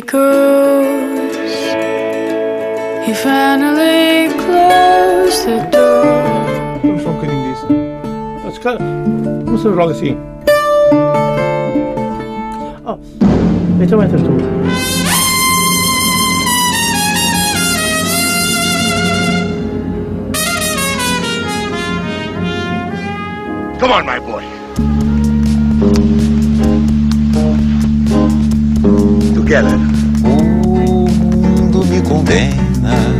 goes. He finally closed the door. Vamos só um bocadinho disso. Ah, se calhar, Vamos fazer logo assim. Oh, então entras tu. Come on, my boy. Together. condena.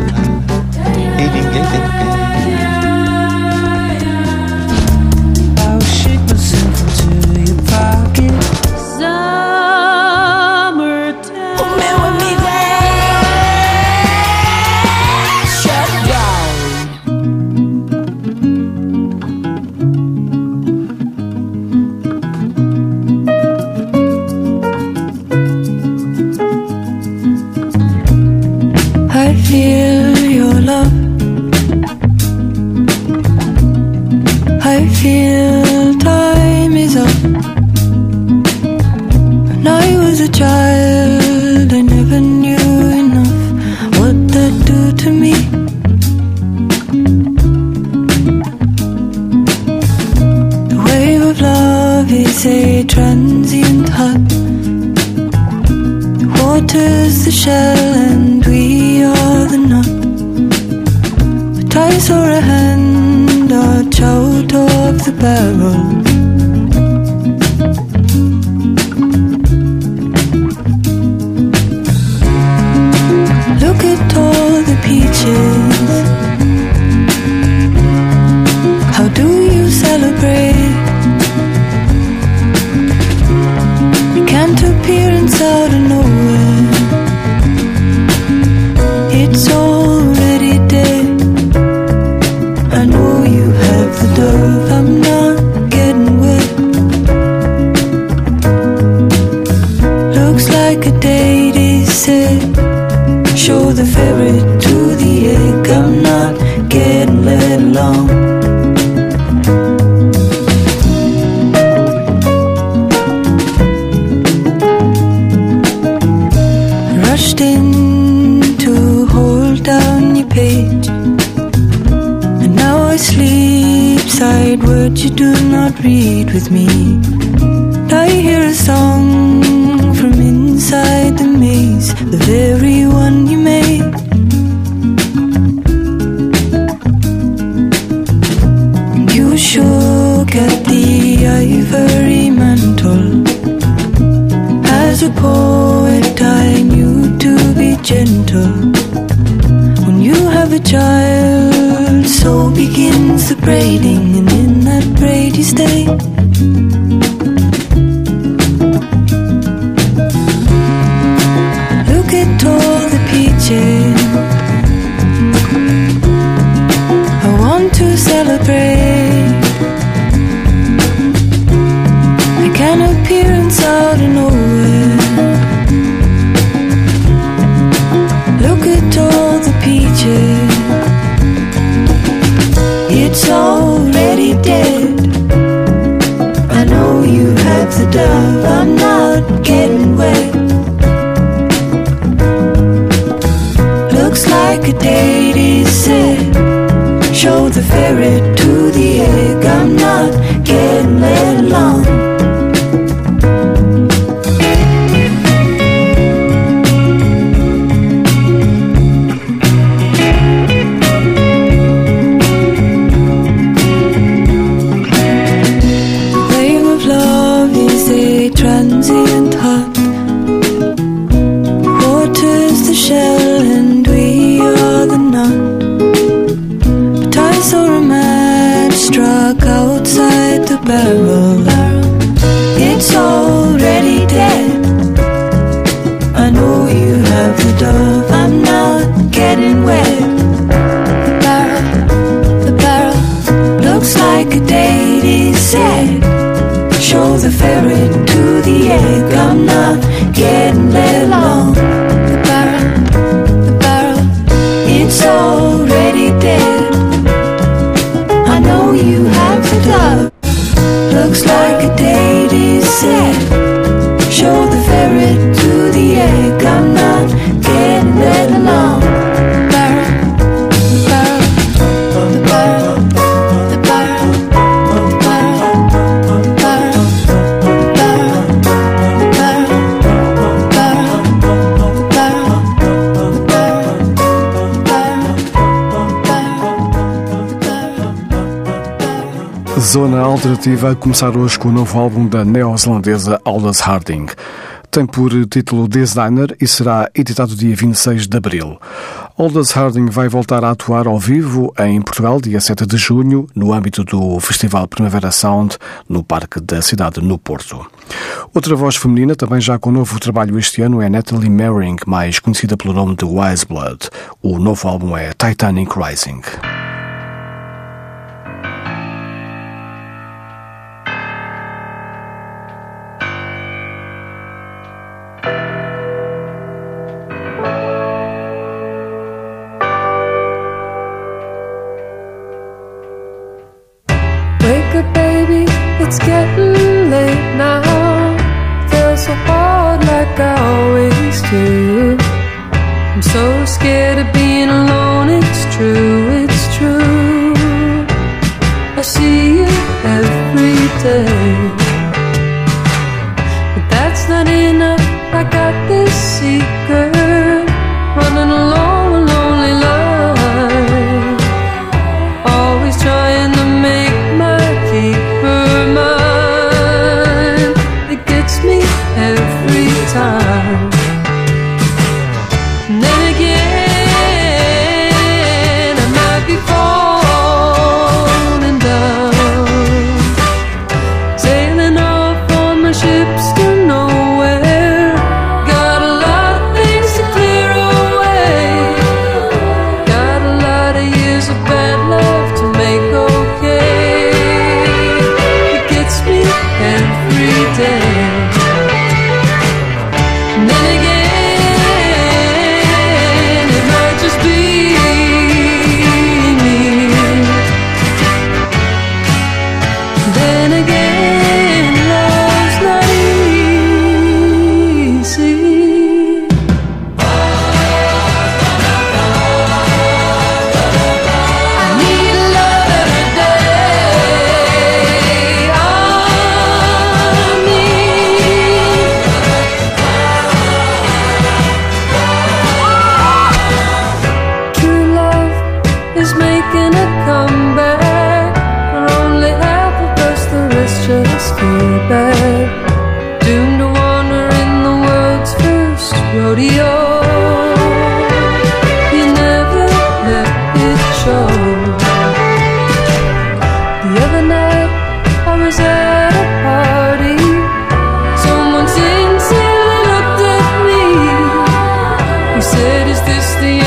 Is a transient hug. The water's the shell and we are the nut. But I or a hand arch out of the barrel. With me. I hear a song from inside the maze, the very one you made. You shook at the ivory mantle. As a poet, I knew to be gentle. When you have a child, so begins the braiding, and in that braid you stay. Dove. I'm not getting wet. Looks like a date is set. Show the ferret to the egg. I'm not a transient egg. I'm not alternativa a começar hoje com o novo álbum da neozelandesa Aldous Harding. Tem por título Designer e será editado dia 26 de abril. Aldous Harding vai voltar a atuar ao vivo em Portugal dia 7 de junho, no âmbito do Festival Primavera Sound, no Parque da Cidade, no Porto. Outra voz feminina, também já com novo trabalho este ano, é Natalie Merring, mais conhecida pelo nome de Wiseblood. O novo álbum é Titanic Rising. this thing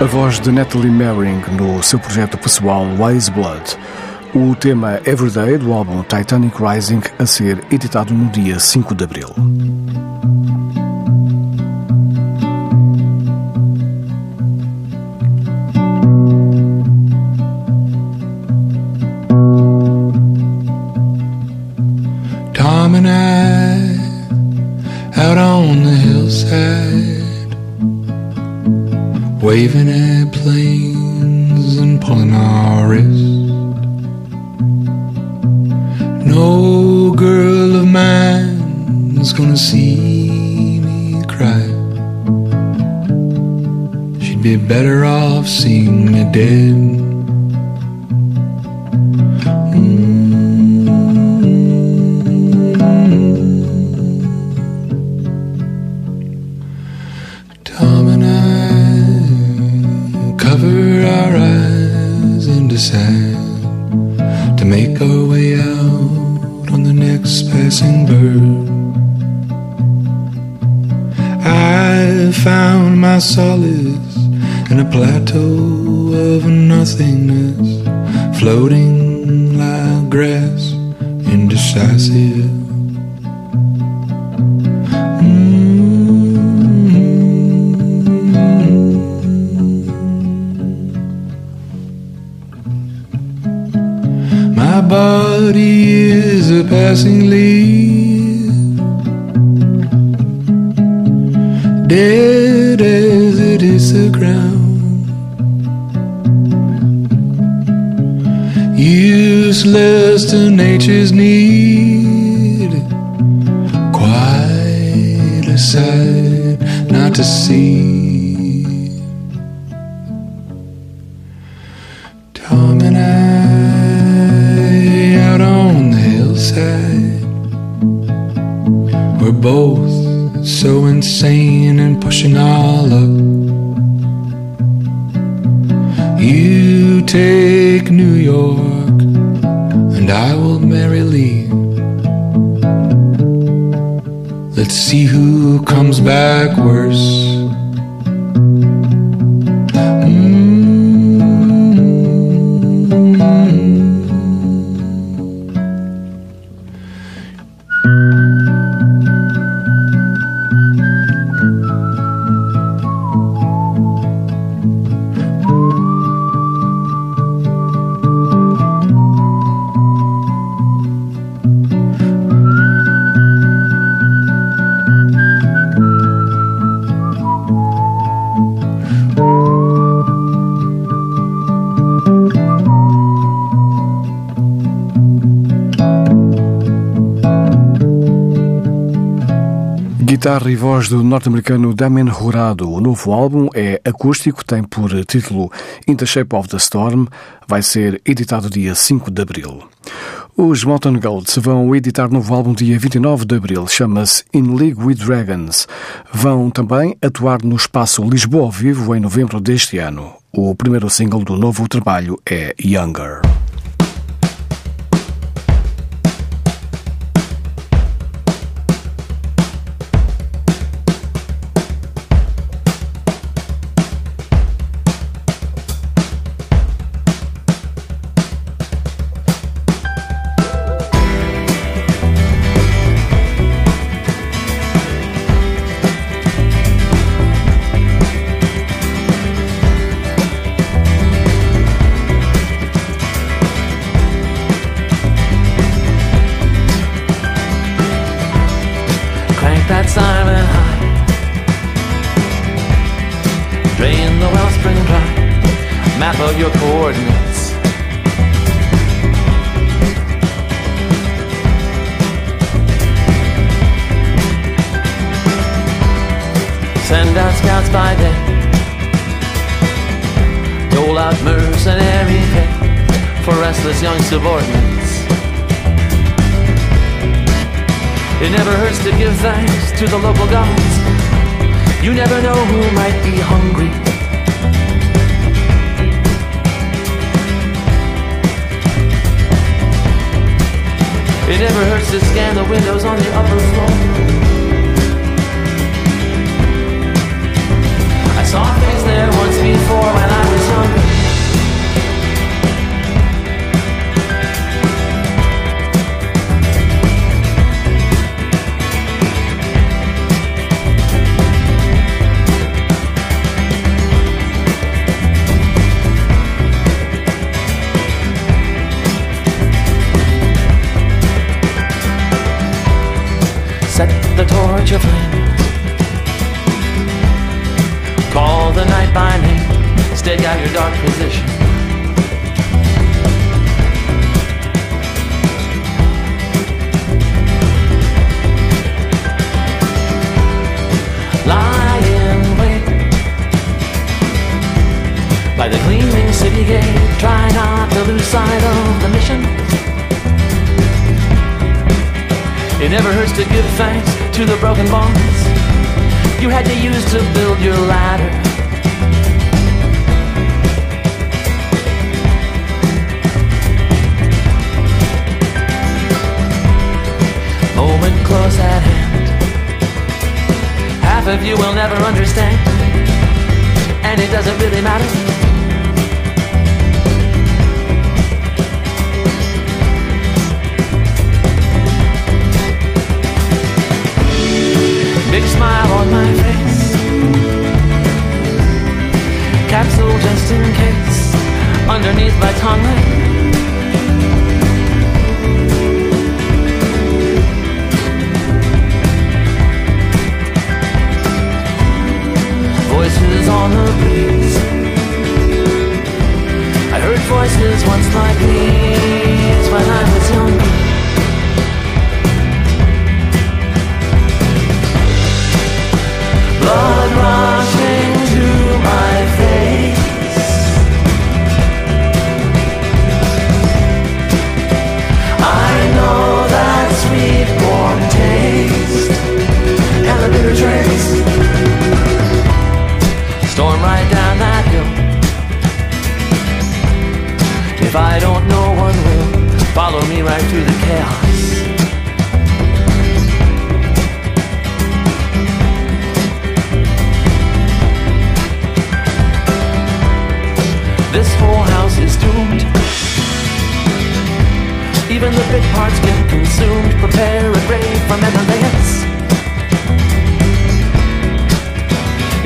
A voz de Natalie Merring no seu projeto pessoal Wise Blood. O tema Everyday do álbum Titanic Rising a ser editado no dia 5 de abril. Waving plateau of nothingness, floating useless to nature's need, quite a sight not to see. Tom and I out on the hillside. We're both so insane and pushing all up. You take New York, I will marry Lee. Let's see who comes back worse. Guitarra e voz do norte-americano Damien Jurado. O novo álbum é acústico, tem por título In the Shape of the Storm, vai ser editado dia 5 de abril. Os Mountain Goats vão editar novo álbum dia 29 de abril, chama-se In League with Dragons. Vão também atuar no espaço Lisboa ao vivo em novembro deste ano. O primeiro single do novo trabalho é Younger.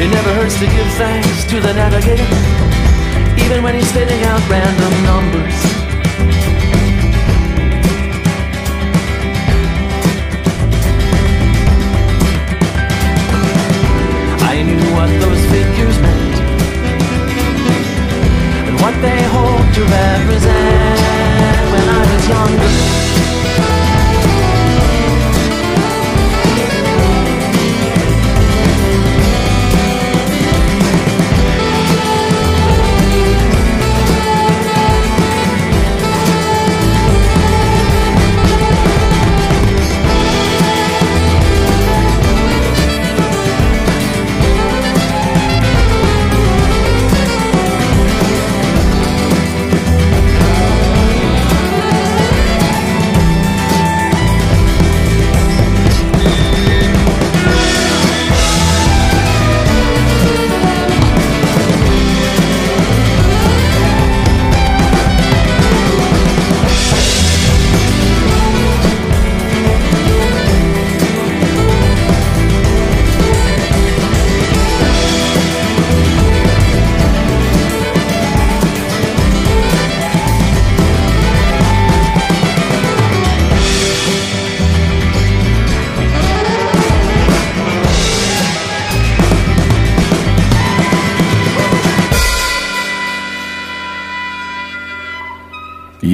It never hurts to give thanks to the navigator, even when he's spitting out random numbers. I knew what those figures meant and what they hope to represent when I was younger.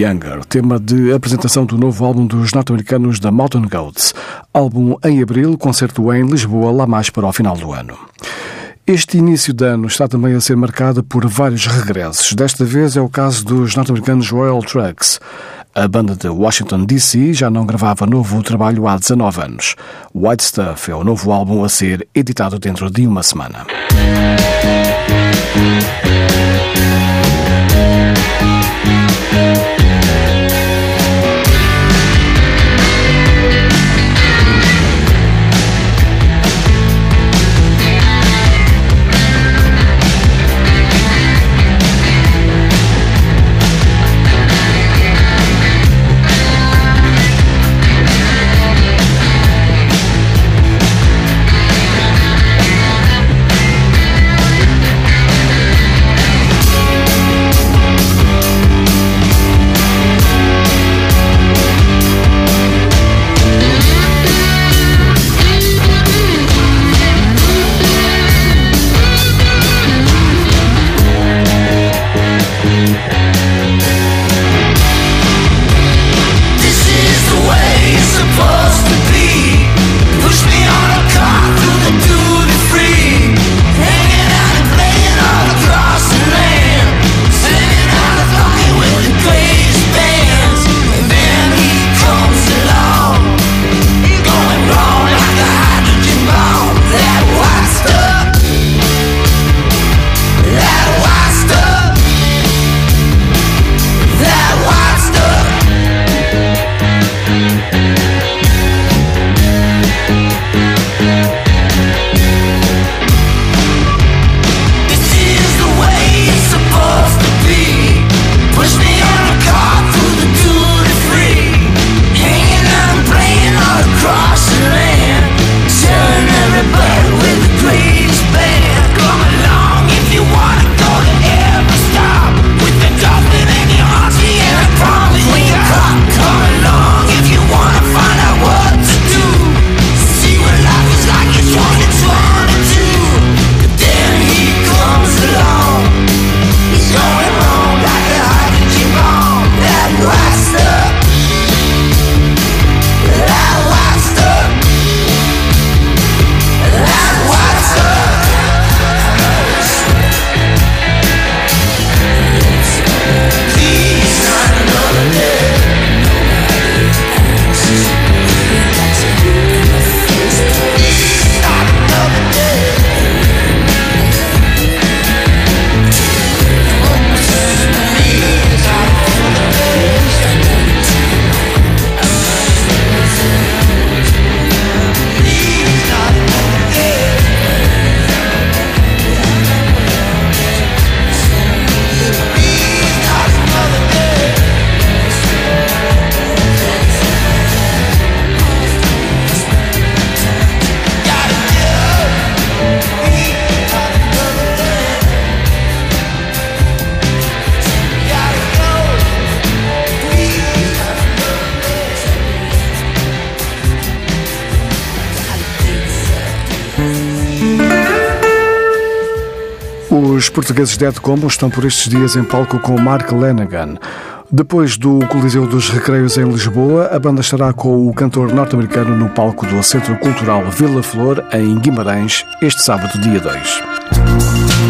Younger, tema de apresentação do novo álbum dos norte-americanos da Mountain Goats. Álbum em abril, concerto em Lisboa, lá mais para o final do ano. Este início de ano está também a ser marcado por vários regressos. Desta vez é o caso dos norte-americanos Royal Trucks. A banda de Washington DC já não gravava novo trabalho há 19 anos. White Stuff é o novo álbum a ser editado dentro de uma semana. Portugueses Dead Combo estão por estes dias em palco com Mark Lanagan. Depois do Coliseu dos Recreios em Lisboa, a banda estará com o cantor norte-americano no palco do Centro Cultural Vila Flor, em Guimarães, este sábado, dia 2.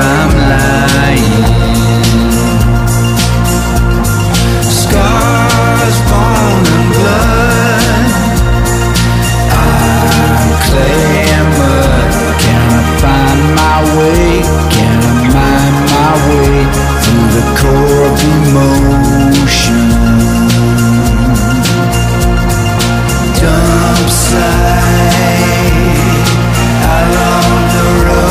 Can I find my way? Can I my way through the core of emotion? The road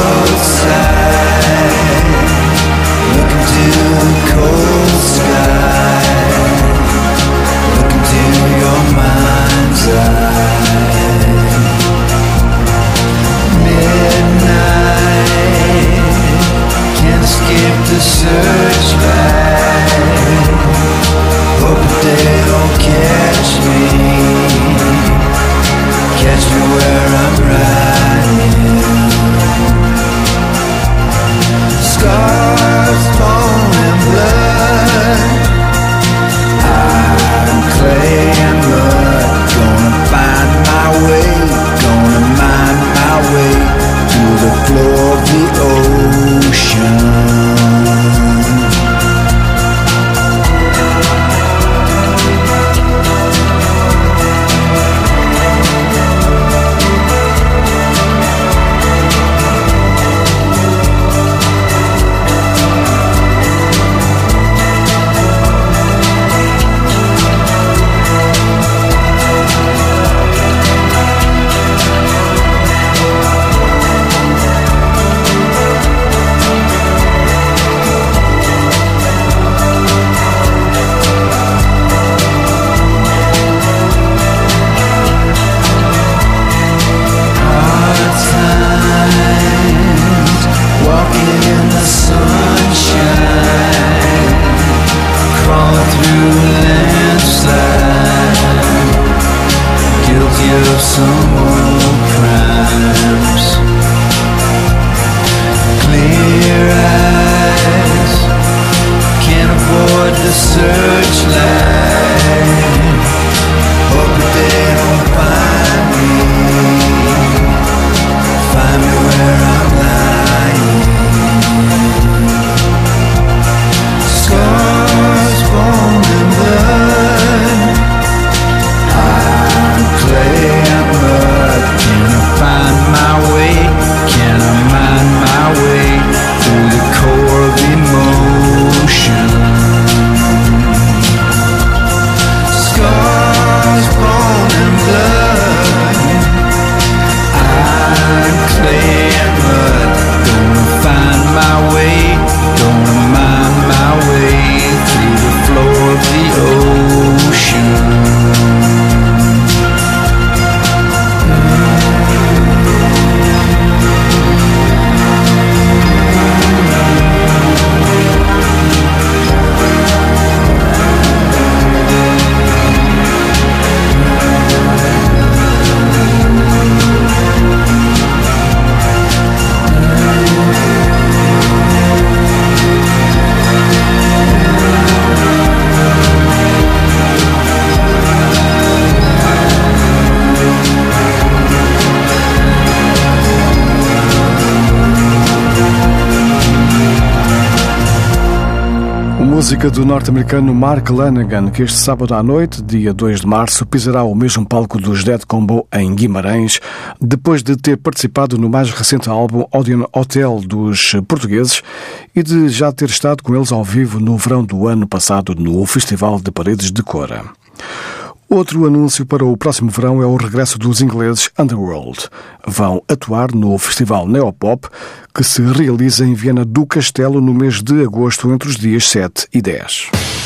música do norte-americano Mark Lanagan, que este sábado à noite, dia 2 de março, pisará o mesmo palco dos Dead Combo em Guimarães, depois de ter participado no mais recente álbum Audion Hotel dos portugueses e de já ter estado com eles ao vivo no verão do ano passado no Festival de Paredes de Cora. Outro anúncio para o próximo verão é o regresso dos ingleses Underworld. Vão atuar no Festival Neopop, que se realiza em Viena do Castelo no mês de agosto, entre os dias 7 e 10.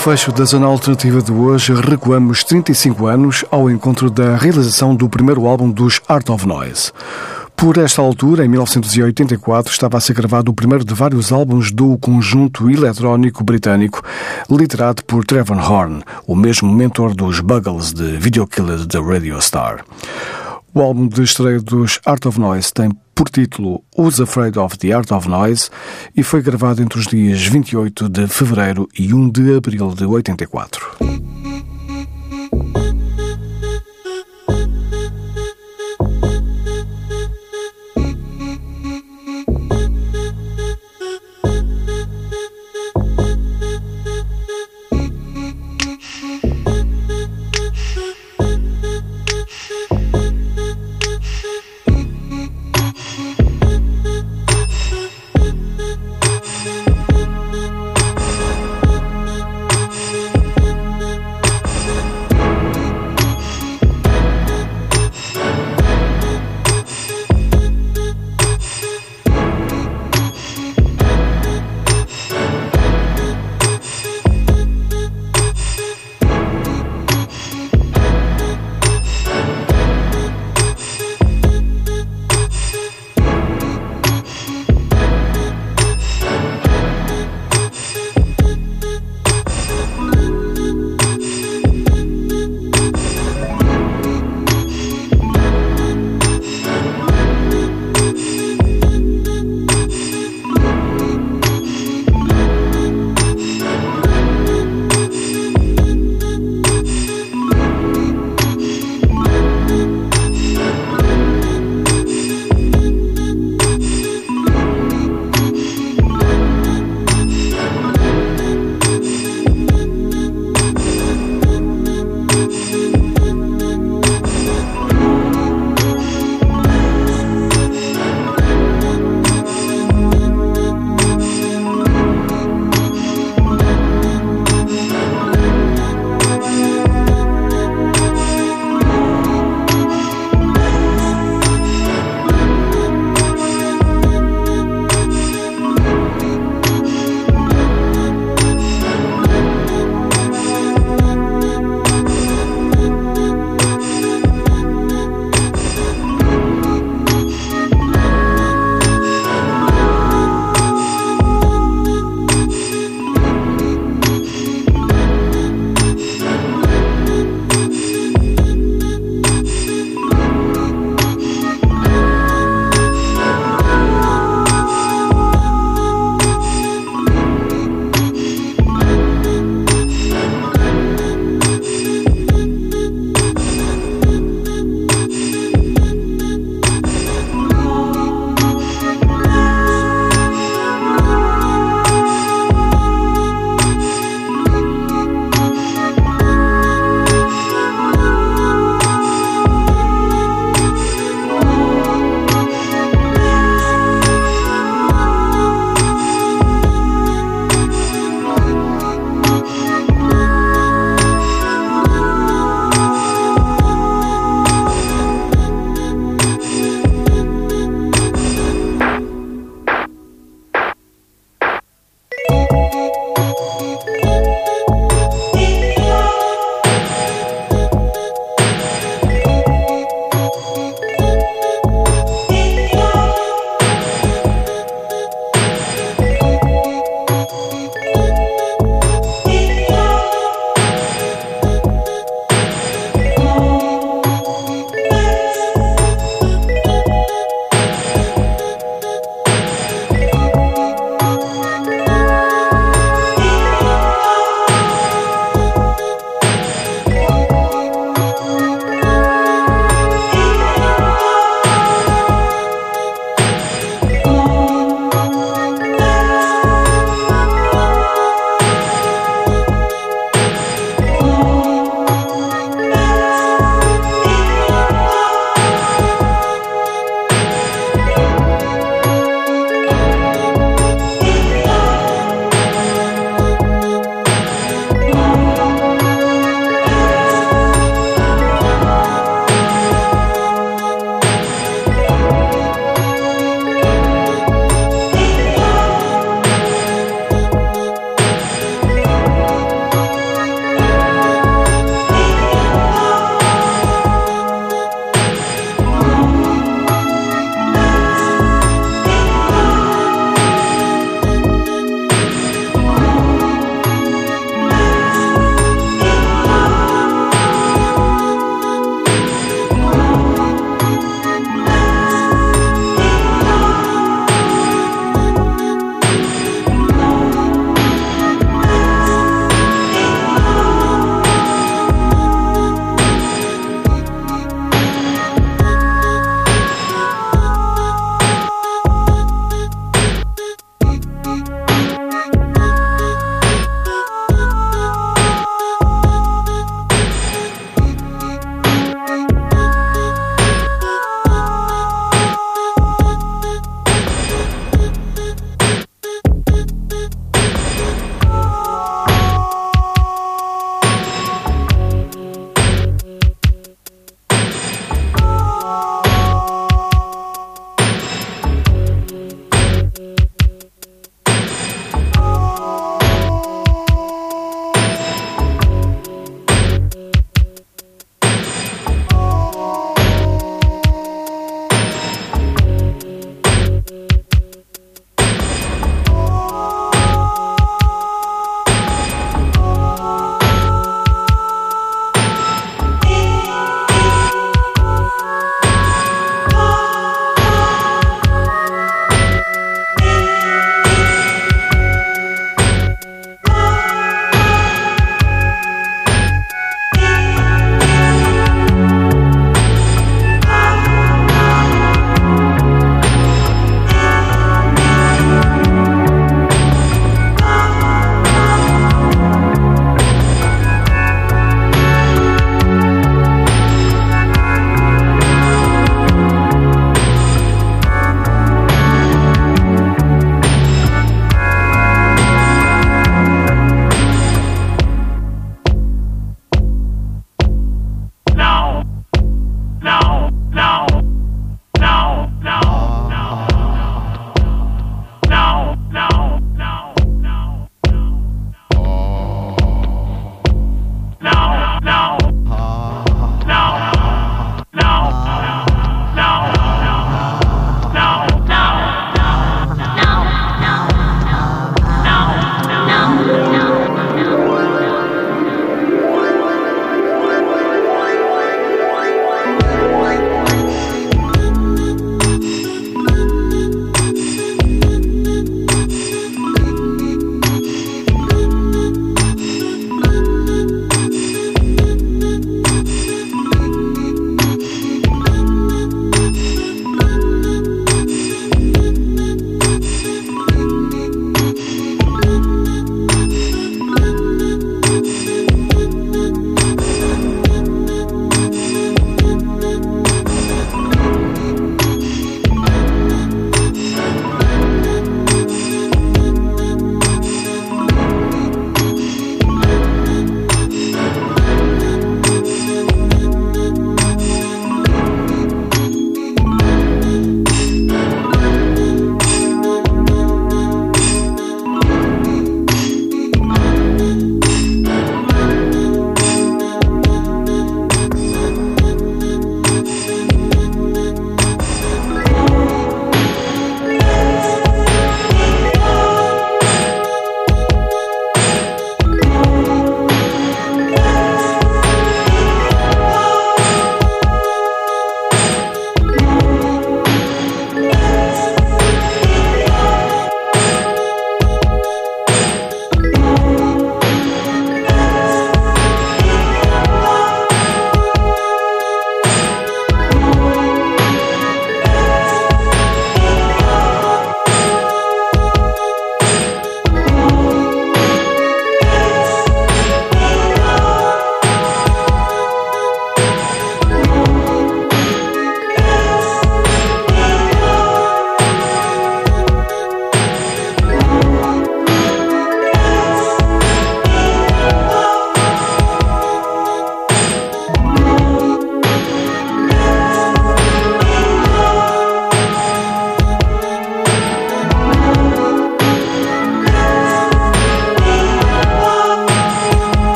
Fecho da Zona Alternativa de hoje, recuamos 35 anos ao encontro da realização do primeiro álbum dos Art of Noise. Por esta altura, em 1984, estava a ser gravado o primeiro de vários álbuns do conjunto eletrónico britânico, liderado por Trevor Horn, o mesmo mentor dos Buggles de Video Killer da Radio Star. O álbum de estreia dos Art of Noise tem por título Who's Afraid of the Art of Noise e foi gravado entre os dias 28 de fevereiro e 1 de abril de 84.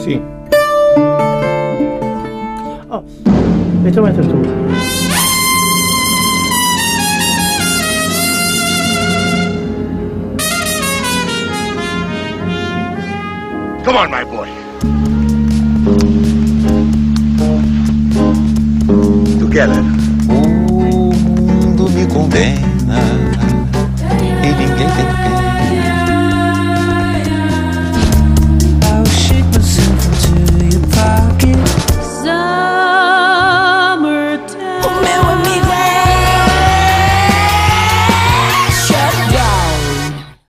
así. Oh, esto va a ser tú.